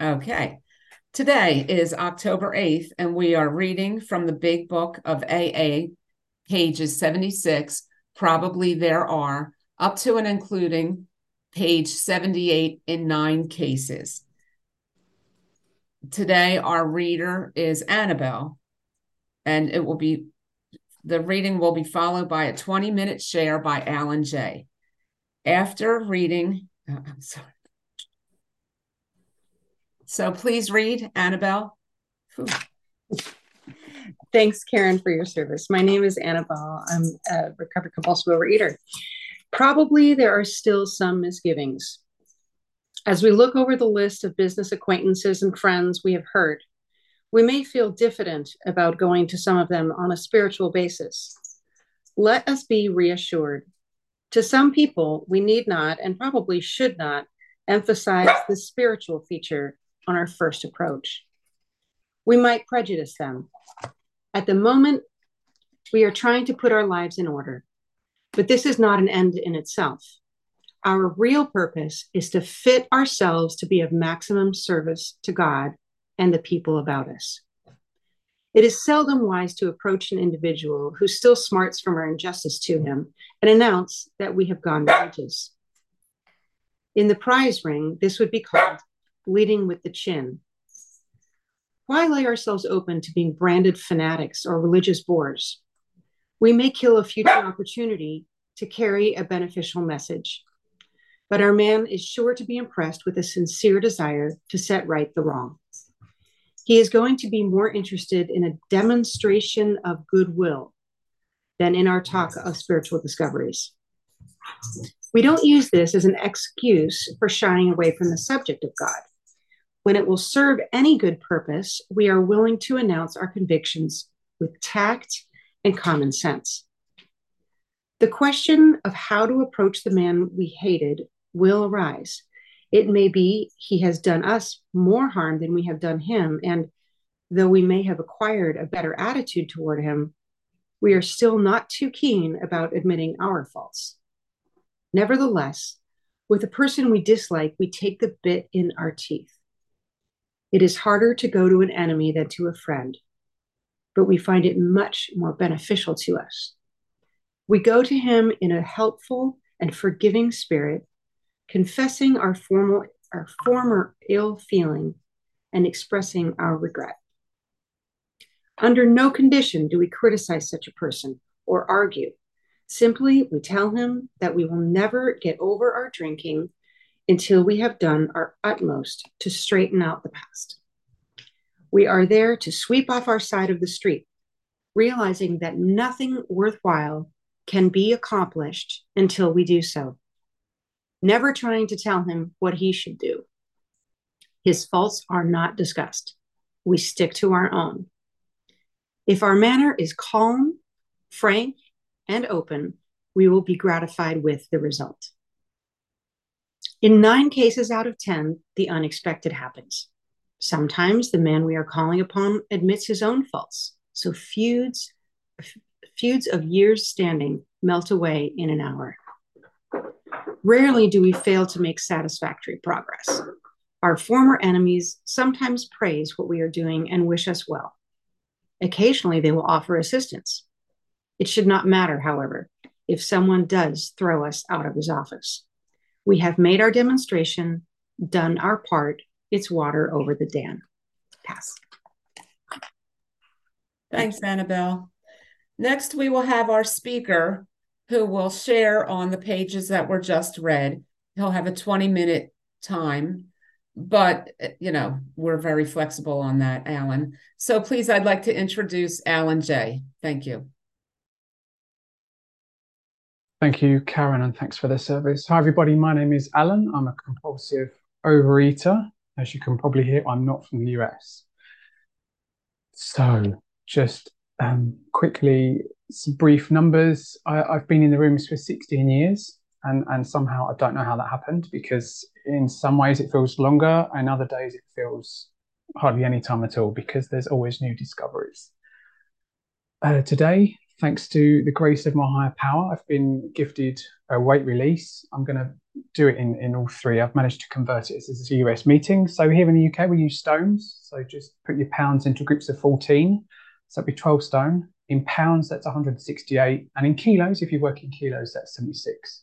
Okay. Today is October 8th, and we are reading from the Big Book of AA, pages 76. Probably there are up to and including page 78 in nine cases. Today, our reader is Annabelle, and it will be the reading will be followed by a 20 minute share by Alan J. After reading, oh, I'm sorry. So please read, Annabelle. Thanks, Karen, for your service. My name is Annabelle. I'm a recovered compulsive overeater. Probably there are still some misgivings. As we look over the list of business acquaintances and friends we have heard, we may feel diffident about going to some of them on a spiritual basis. Let us be reassured. To some people, we need not and probably should not emphasize the spiritual feature on our first approach. We might prejudice them. At the moment, we are trying to put our lives in order, but this is not an end in itself. Our real purpose is to fit ourselves to be of maximum service to God and the people about us. It is seldom wise to approach an individual who still smarts from our injustice to him and announce that we have gone religious. In the prize ring, this would be called leading with the chin. Why lay ourselves open to being branded fanatics or religious bores? We may kill a future opportunity to carry a beneficial message, but our man is sure to be impressed with a sincere desire to set right the wrong. He is going to be more interested in a demonstration of goodwill than in our talk of spiritual discoveries. We don't use this as an excuse for shying away from the subject of God. When it will serve any good purpose, we are willing to announce our convictions with tact and common sense. The question of how to approach the man we hated will arise. It may be he has done us more harm than we have done him, and though we may have acquired a better attitude toward him, we are still not too keen about admitting our faults. Nevertheless, with a person we dislike, we take the bit in our teeth. It is harder to go to an enemy than to a friend, but we find it much more beneficial to us. We go to him in a helpful and forgiving spirit, confessing our formal our former ill feeling and expressing our regret. Under no condition do we criticize such a person or argue. Simply, we tell him that we will never get over our drinking until we have done our utmost to straighten out the past. We are there to sweep off our side of the street, realizing that nothing worthwhile can be accomplished until we do so. Never trying to tell him what he should do. His faults are not discussed. We stick to our own. If our manner is calm, frank, and open, we will be gratified with the result. In nine cases out of 10, the unexpected happens. Sometimes the man we are calling upon admits his own faults, so feuds, feuds of years standing melt away in an hour. Rarely do we fail to make satisfactory progress. Our former enemies sometimes praise what we are doing and wish us well. Occasionally, they will offer assistance. It should not matter, however, if someone does throw us out of his office. We have made our demonstration, done our part. It's water over the dam. Pass. Thanks, Annabelle. Next, we will have our speaker who will share on the pages that were just read. He'll have a 20 minute time, but you know, we're very flexible on that, Alan. So please, I'd like to introduce Alan Jay. Thank you. Thank you, Karen, and thanks for the service. Hi, everybody. My name is Alan. I'm a compulsive overeater. As you can probably hear, I'm not from the US. So, just um, quickly, some brief numbers. I, have been in the rooms for 16 years, and, and somehow I don't know how that happened because in some ways it feels longer, and other days it feels hardly any time at all because there's always new discoveries. Uh, today, thanks to the grace of my higher power, I've been gifted a weight release. I'm going to do it in, in all three. I've managed to convert it as a US meeting. So here in the UK, we use stones. So just put your pounds into groups of 14. So it'd be 12 stone. In pounds, that's 168. And in kilos, if you work in kilos, that's 76.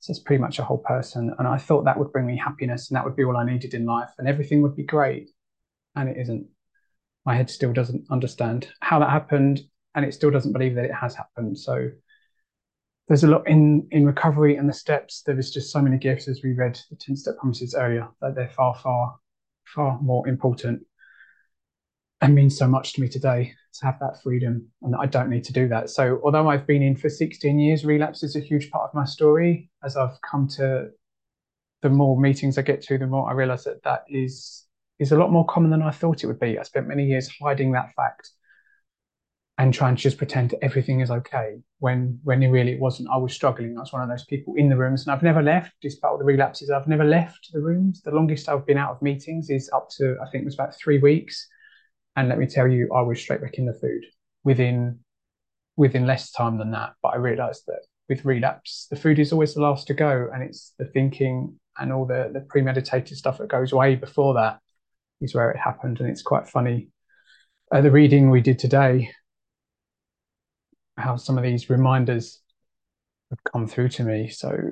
So it's pretty much a whole person. And I thought that would bring me happiness and that would be all I needed in life and everything would be great. And it isn't. My head still doesn't understand how that happened and it still doesn't believe that it has happened. So there's a lot in in recovery and the steps. There is just so many gifts as we read the 10 step promises earlier that they're far, far, far more important and means so much to me today to have that freedom and that I don't need to do that. So although I've been in for 16 years, relapse is a huge part of my story. As I've come to the more meetings I get to, the more I realize that that is is a lot more common than I thought it would be. I spent many years hiding that fact and trying to just pretend everything is okay when when it really wasn't. I was struggling. I was one of those people in the rooms, and I've never left, despite all the relapses. I've never left the rooms. The longest I've been out of meetings is up to I think it was about three weeks. And let me tell you, I was straight back in the food within within less time than that. But I realised that with relapse, the food is always the last to go, and it's the thinking and all the the premeditated stuff that goes way before that is where it happened. And it's quite funny. Uh, the reading we did today how some of these reminders have come through to me. So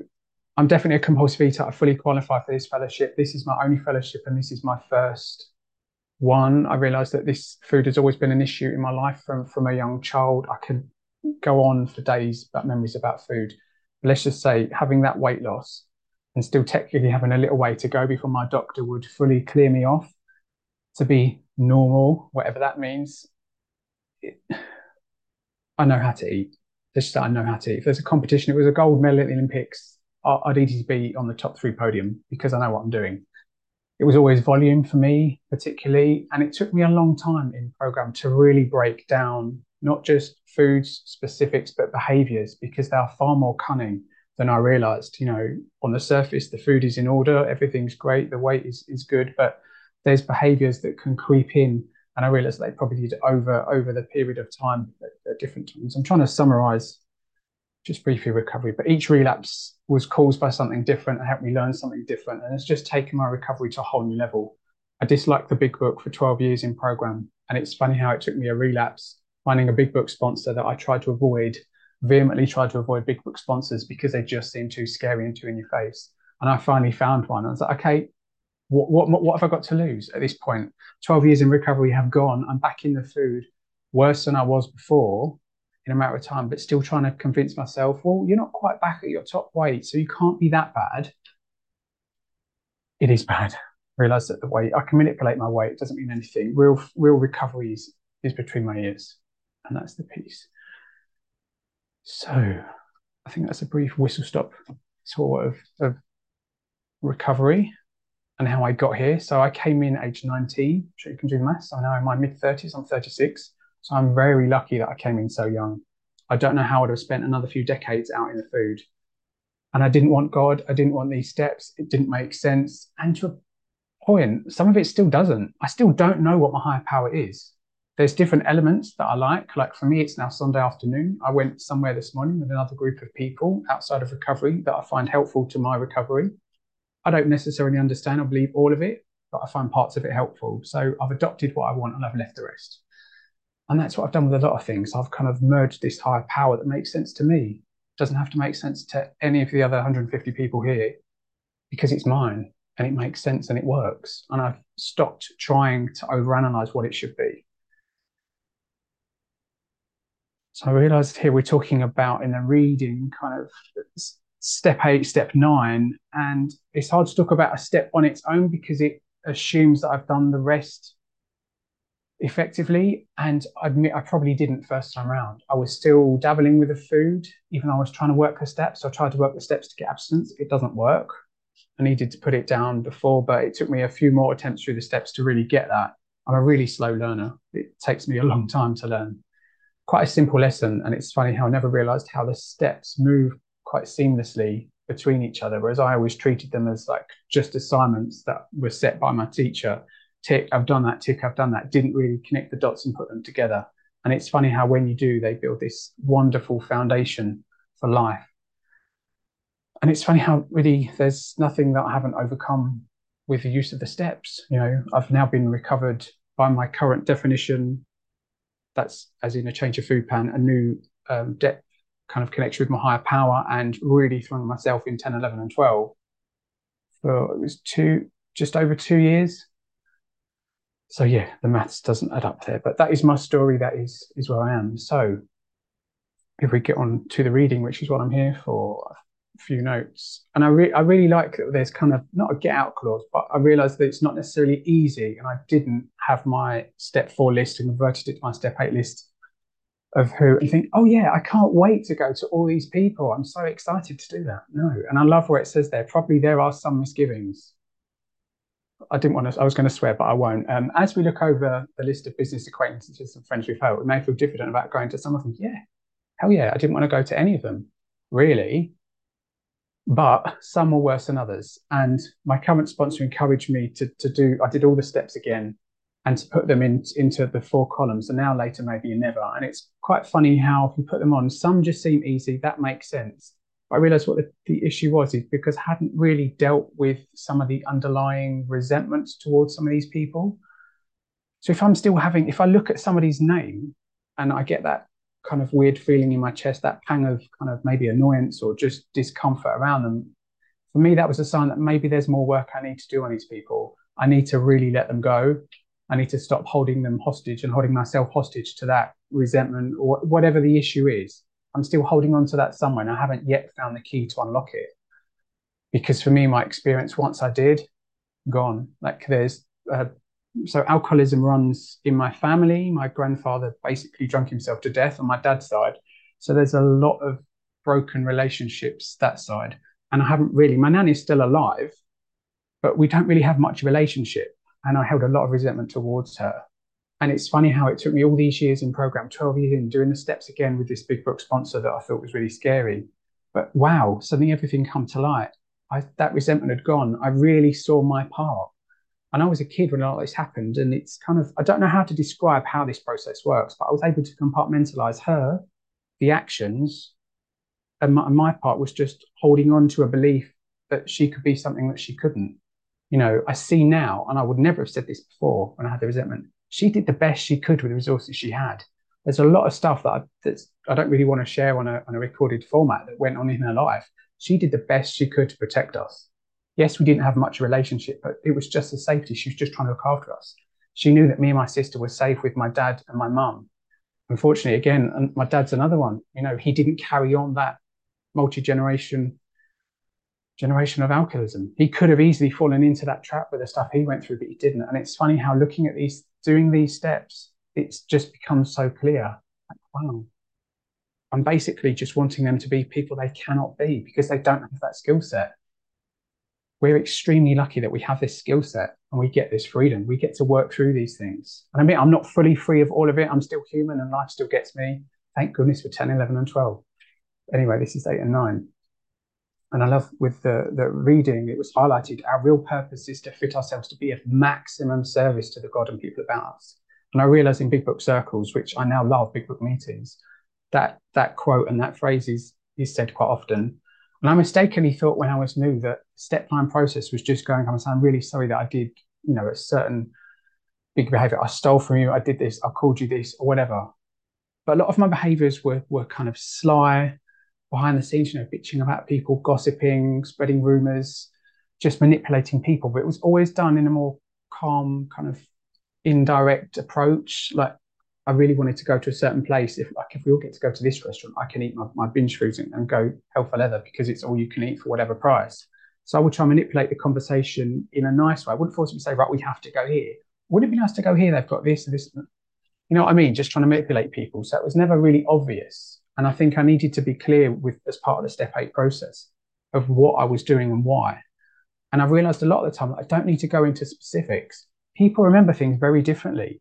I'm definitely a compulsive eater. I fully qualify for this fellowship. This is my only fellowship, and this is my first one. I realised that this food has always been an issue in my life from from a young child. I could go on for days about memories about food. But let's just say having that weight loss and still technically having a little way to go before my doctor would fully clear me off to be normal, whatever that means. It, I know how to eat. Just that I know how to eat. If there's a competition, it was a gold medal at the Olympics, I'd easily be on the top three podium because I know what I'm doing. It was always volume for me, particularly, and it took me a long time in program to really break down not just foods specifics but behaviors because they are far more cunning than I realized. You know, on the surface, the food is in order, everything's great, the weight is, is good, but there's behaviors that can creep in and I realized they probably did over over the period of time at, at different times. I'm trying to summarize just briefly recovery, but each relapse was caused by something different and helped me learn something different. And it's just taken my recovery to a whole new level. I disliked the big book for 12 years in program. And it's funny how it took me a relapse, finding a big book sponsor that I tried to avoid, vehemently tried to avoid big book sponsors because they just seemed too scary and too in your face. And I finally found one. I was like, okay, what, what, what have I got to lose at this point? 12 years in recovery have gone. I'm back in the food worse than I was before in a matter of time, but still trying to convince myself, well, you're not quite back at your top weight, so you can't be that bad. It is bad. Realize that the weight, I can manipulate my weight, it doesn't mean anything. Real, real recovery is, is between my ears, and that's the piece. So I think that's a brief whistle stop tour of, of recovery and how I got here. So I came in age 19. I'm sure you can do the maths. I'm now in my mid 30s. I'm 36. So I'm very lucky that I came in so young. I don't know how I'd have spent another few decades out in the food. And I didn't want God. I didn't want these steps. It didn't make sense. And to a point, some of it still doesn't. I still don't know what my higher power is. There's different elements that I like. Like for me, it's now Sunday afternoon. I went somewhere this morning with another group of people outside of recovery that I find helpful to my recovery. I don't necessarily understand or believe all of it, but I find parts of it helpful. So I've adopted what I want and I've left the rest. And that's what I've done with a lot of things. I've kind of merged this higher power that makes sense to me. Doesn't have to make sense to any of the other 150 people here because it's mine and it makes sense and it works. And I've stopped trying to overanalyze what it should be. So I realized here we're talking about in the reading kind of step eight, step nine, and it's hard to talk about a step on its own because it assumes that I've done the rest effectively. And I admit I probably didn't first time around. I was still dabbling with the food, even though I was trying to work the steps. So I tried to work the steps to get abstinence. It doesn't work. I needed to put it down before, but it took me a few more attempts through the steps to really get that. I'm a really slow learner. It takes me a long time to learn. Quite a simple lesson. And it's funny how I never realized how the steps move quite seamlessly between each other, whereas I always treated them as like just assignments that were set by my teacher. Tick, I've done that, tick, I've done that. Didn't really connect the dots and put them together. And it's funny how when you do, they build this wonderful foundation for life. and it's funny how really there's nothing that I haven't overcome with the use of the steps. You know, I've now been recovered by my current definition. That's as in a change of food plan, a new um, depth kind of connection with my higher power, and really throwing myself in 10, 11, and 12 for it was two, just over two years. So yeah, the maths doesn't add up there, but that is my story. That is is where I am. So if we get on to the reading, which is what I'm here for, a few notes. And I, re- I really like that there's kind of not a get out clause, but I realized that it's not necessarily easy. And I didn't have my step four list and converted it to my step eight list of who and think, oh yeah, I can't wait to go to all these people. I'm so excited to do that. No. And I love where it says there, probably there are some misgivings. I didn't want to, I was going to swear, but I won't. Um, as we look over the list of business acquaintances and friends we've had, we may feel diffident about going to some of them. Yeah, hell yeah, I didn't want to go to any of them, really but some were worse than others. And my current sponsor encouraged me to, to do, I did all the steps again and to put them in, into the four columns. And now later, maybe you never. And it's quite funny how if you put them on, some just seem easy. That makes sense. But I realized what the, the issue was is because I hadn't really dealt with some of the underlying resentments towards some of these people. So if I'm still having, if I look at somebody's name and I get that kind of weird feeling in my chest, that pang of kind of maybe annoyance or just discomfort around them, for me, that was a sign that maybe there's more work I need to do on these people. I need to really let them go. I need to stop holding them hostage and holding myself hostage to that resentment or whatever the issue is. I'm still holding on to that somewhere and I haven't yet found the key to unlock it. Because for me, my experience once I did, gone. Like there's uh, so alcoholism runs in my family. My grandfather basically drunk himself to death on my dad's side. So there's a lot of broken relationships that side. And I haven't really, my nan is still alive, but we don't really have much relationship. And I held a lot of resentment towards her. And it's funny how it took me all these years in program, 12 years in, doing the steps again with this big book sponsor that I thought was really scary. But wow, suddenly everything come to light. I, that resentment had gone. I really saw my part and I was a kid when all this happened, and it's kind of I don't know how to describe how this process works, but I was able to compartmentalize her, the actions, and my, and my part was just holding on to a belief that she could be something that she couldn't. You know, I see now, and I would never have said this before when I had the resentment. She did the best she could with the resources she had. There's a lot of stuff that I, that's, I don't really want to share on a, on a recorded format that went on in her life. She did the best she could to protect us yes, we didn't have much relationship, but it was just a safety. She was just trying to look after us. She knew that me and my sister were safe with my dad and my mum. Unfortunately, again, and my dad's another one. You know, he didn't carry on that multi-generation generation of alcoholism. He could have easily fallen into that trap with the stuff he went through, but he didn't. And it's funny how looking at these, doing these steps, it's just become so clear. Like, wow, I'm basically just wanting them to be people they cannot be because they don't have that skill set we're extremely lucky that we have this skill set and we get this freedom. We get to work through these things. And I mean, I'm not fully free of all of it. I'm still human and life still gets me. Thank goodness for 10, 11, and 12. Anyway, this is eight and nine. And I love with the, the reading, it was highlighted our real purpose is to fit ourselves to be of maximum service to the God and people about us. And I realize in big book circles, which I now love, big book meetings, that that quote and that phrase is, is said quite often. And I mistakenly thought when I was new that step nine process was just going, I'm saying, I'm really sorry that I did, you know, a certain big behavior. I stole from you, I did this, I called you this, or whatever. But a lot of my behaviors were, were kind of sly, behind the scenes, you know, bitching about people, gossiping, spreading rumors, just manipulating people. But it was always done in a more calm, kind of indirect approach. Like I really wanted to go to a certain place. If like if we all get to go to this restaurant, I can eat my, my binge foods and, and go hell for leather because it's all you can eat for whatever price. So I would try and manipulate the conversation in a nice way. I wouldn't force them to say, right, we have to go here. Wouldn't it be nice to go here? They've got this and this. You know what I mean? Just trying to manipulate people. So it was never really obvious. And I think I needed to be clear with as part of the step eight process of what I was doing and why. And I realized a lot of the time I don't need to go into specifics. People remember things very differently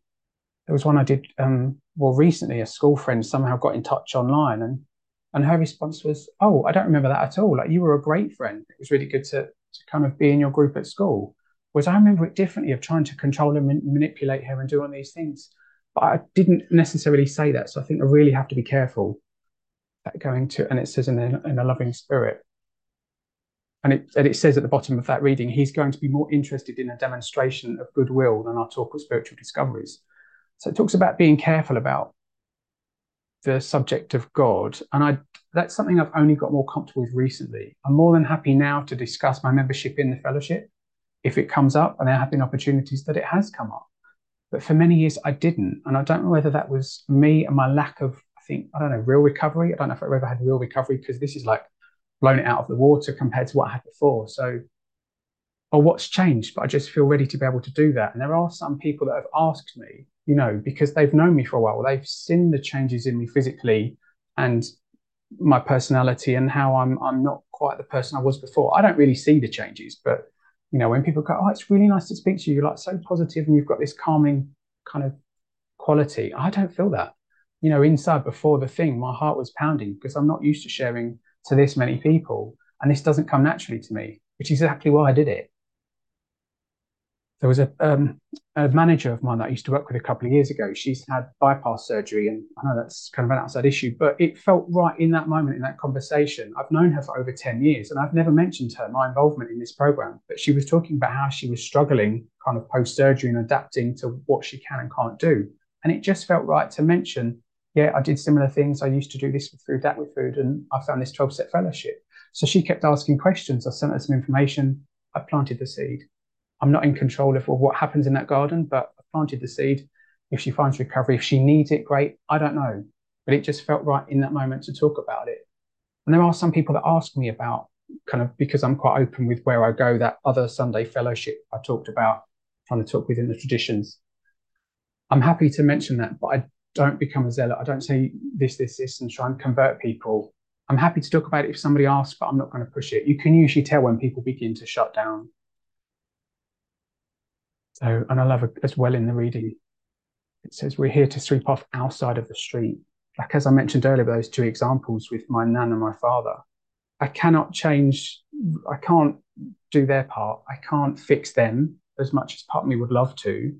there was one I did um, well recently. A school friend somehow got in touch online, and and her response was, "Oh, I don't remember that at all. Like you were a great friend. It was really good to to kind of be in your group at school." Whereas I remember it differently of trying to control and manipulate her and do all these things, but I didn't necessarily say that. So I think I really have to be careful that going to, and it says in a, in a loving spirit. and it, and it says at the bottom of that reading, he's going to be more interested in a demonstration of goodwill than our talk of spiritual discoveries. So it talks about being careful about the subject of God, and I that's something I've only got more comfortable with recently. I'm more than happy now to discuss my membership in the fellowship if it comes up, and there have been opportunities that it has come up. But for many years, I didn't, and I don't know whether that was me and my lack of, think, I don't know, real recovery. I don't know if I've ever had real recovery because this is like blown it out of the water compared to what I had before. So, or what's changed? But I just feel ready to be able to do that. And there are some people that have asked me, you know, because they've known me for a while, they've seen the changes in me physically and my personality and how I'm I'm not quite the person I was before. I don't really see the changes, but you know, when people go, "Oh, it's really nice to speak to you. You're like so positive, and you've got this calming kind of quality," I don't feel that. You know, inside before the thing, my heart was pounding because I'm not used to sharing to this many people. And this doesn't come naturally to me, which is exactly why I did it. There was a, um, a manager of mine that I used to work with a couple of years ago. She's had bypass surgery, and I know that's kind of an outside issue, but it felt right in that moment, in that conversation. I've known her for over 10 years, and I've never mentioned her, my involvement in this program, but she was talking about how she was struggling kind of post surgery and adapting to what she can and can't do. And it just felt right to mention yeah, I did similar things. I used to do this with food, that with food, and I found this 12 step fellowship. So she kept asking questions. I sent her some information. I planted the seed. I'm not in control of what happens in that garden, but I planted the seed. If she finds recovery, if she needs it, great. I don't know. But it just felt right in that moment to talk about it. And there are some people that ask me about kind of because I'm quite open with where I go, that other Sunday fellowship I talked about, trying to talk within the traditions. I'm happy to mention that, but I don't become a zealot. I don't say this, this, this, and try and convert people. I'm happy to talk about it if somebody asks, but I'm not going to push it. You can usually tell when people begin to shut down. So, and I love it as well in the reading. It says we're here to sweep off outside of the street. Like as I mentioned earlier, those two examples with my nan and my father. I cannot change. I can't do their part. I can't fix them as much as part of me would love to.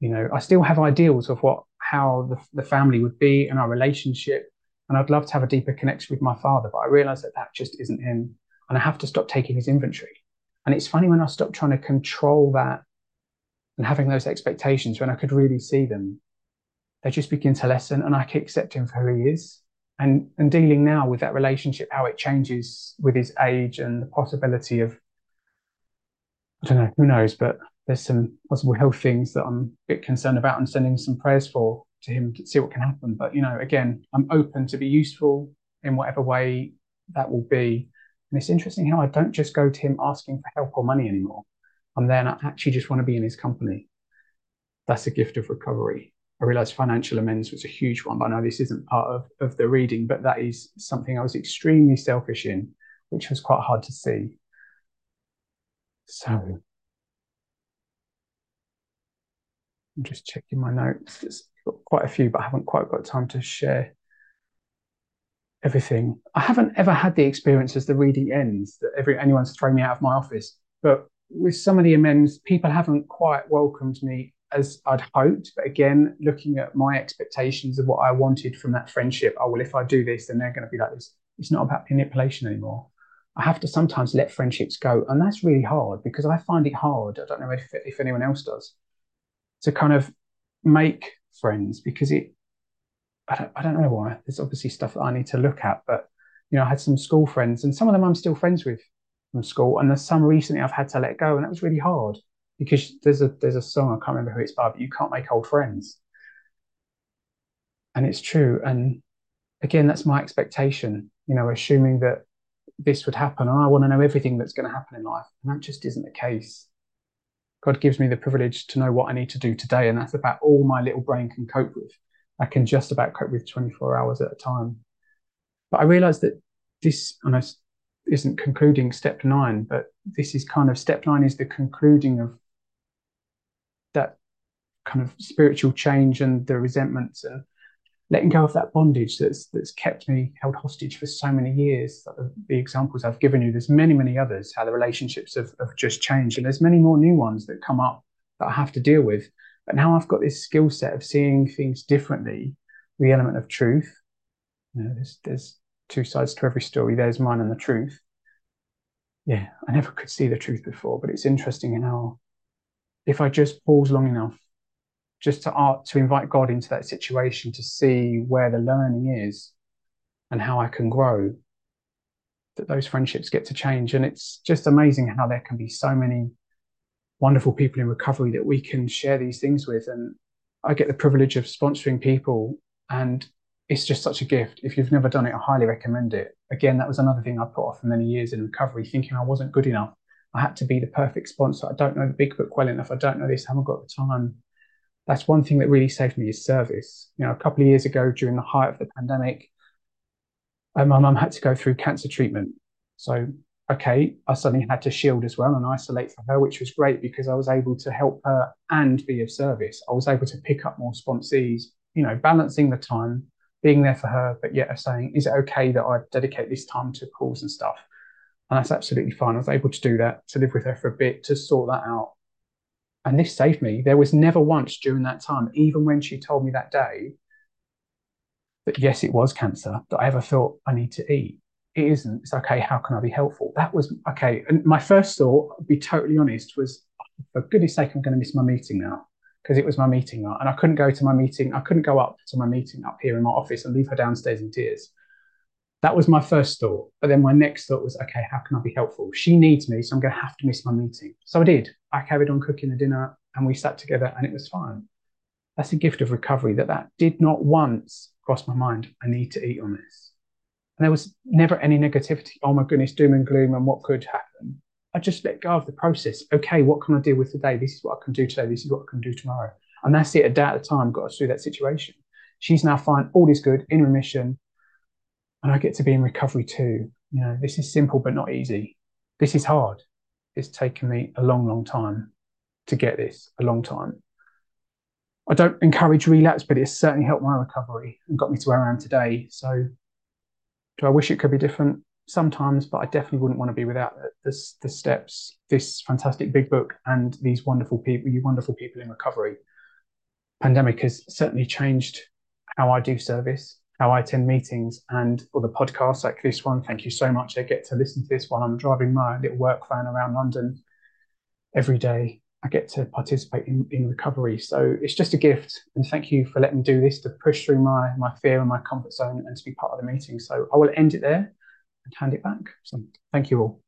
You know, I still have ideals of what how the, the family would be and our relationship. And I'd love to have a deeper connection with my father, but I realize that that just isn't him. And I have to stop taking his inventory. And it's funny when I stop trying to control that and having those expectations when I could really see them, they just begin to lessen and I can accept him for who he is. And, and dealing now with that relationship, how it changes with his age and the possibility of, I don't know, who knows, but there's some possible health things that I'm a bit concerned about and sending some prayers for to him to see what can happen. But you know, again, I'm open to be useful in whatever way that will be. And it's interesting how I don't just go to him asking for help or money anymore. I'm there and I actually just want to be in his company. That's a gift of recovery. I realized financial amends was a huge one, but I know this isn't part of, of the reading, but that is something I was extremely selfish in, which was quite hard to see. So I'm just checking my notes. It's got quite a few, but I haven't quite got time to share everything. I haven't ever had the experience as the reading ends that every anyone's thrown me out of my office. But with some of the amends, people haven't quite welcomed me as I'd hoped. But again, looking at my expectations of what I wanted from that friendship, oh well, if I do this, then they're going to be like this. It's not about manipulation anymore. I have to sometimes let friendships go, and that's really hard because I find it hard. I don't know if, if anyone else does to kind of make friends because it I don't, I don't know why. There's obviously stuff that I need to look at but you know I had some school friends and some of them I'm still friends with from school and there's some recently I've had to let go and that was really hard because there's a there's a song I can't remember who it's by but you can't make old friends. And it's true. And again that's my expectation you know assuming that this would happen and I want to know everything that's going to happen in life. And that just isn't the case God gives me the privilege to know what I need to do today. And that's about all my little brain can cope with. I can just about cope with 24 hours at a time. But I realized that this, and I isn't concluding step nine, but this is kind of step nine is the concluding of that kind of spiritual change and the resentments and letting go of that bondage that's that's kept me held hostage for so many years. The, examples I've given you, there's many, many others, how the relationships have, have just changed. And there's many more new ones that come up that I have to deal with. But now I've got this skill set of seeing things differently, the element of truth. You know, there's, there's two sides to every story. There's mine and the truth. yeah, I never could see the truth before, but it's interesting in how if I just pause long enough, just to to invite God into that situation to see where the learning is and how I can grow, that those friendships get to change. And it's just amazing how there can be so many wonderful people in recovery that we can share these things with. And I get the privilege of sponsoring people, and it's just such a gift. If you've never done it, I highly recommend it. Again, that was another thing I put off for many years in recovery, thinking I wasn't good enough. I had to be the perfect sponsor. I don't know the big book well enough. I don't know this. I haven't got the time. That's one thing that really saved me is service. You know, a couple of years ago during the height of the pandemic, uh, my mum had to go through cancer treatment. So, okay, I suddenly had to shield as well and isolate for her, which was great because I was able to help her and be of service. I was able to pick up more sponsees, you know, balancing the time, being there for her, but yet saying, is it okay that I dedicate this time to calls and stuff? And that's absolutely fine. I was able to do that, to live with her for a bit, to sort that out. And this saved me. There was never once during that time, even when she told me that day that yes, it was cancer, that I ever felt I need to eat. It isn't. It's okay. How can I be helpful? That was okay. And my first thought, I'll be totally honest, was for goodness sake, I'm going to miss my meeting now because it was my meeting and I couldn't go to my meeting. I couldn't go up to my meeting up here in my office and leave her downstairs in tears. That was my first thought. But then my next thought was, okay, how can I be helpful? She needs me, so I'm going to have to miss my meeting. So I did. I carried on cooking the dinner and we sat together and it was fine. That's a gift of recovery that that did not once cross my mind. I need to eat on this. And there was never any negativity. Oh my goodness, doom and gloom and what could happen. I just let go of the process. Okay, what can I deal with today? This is what I can do today. This is what I can do tomorrow. And that's it. A day at a time got us through that situation. She's now fine. All is good, in remission and I get to be in recovery too. You know, this is simple but not easy. This is hard. It's taken me a long, long time to get this, a long time. I don't encourage relapse, but it's certainly helped my recovery and got me to where I am today. So, do I wish it could be different? Sometimes, but I definitely wouldn't want to be without the, the steps, this fantastic big book, and these wonderful people, you wonderful people in recovery. Pandemic has certainly changed how I do service, how I attend meetings and other podcasts like this one. Thank you so much. I get to listen to this while I'm driving my little work van around London every day. I get to participate in, in recovery. So it's just a gift. And thank you for letting me do this to push through my, my fear and my comfort zone and to be part of the meeting. So I will end it there and hand it back. So thank you all.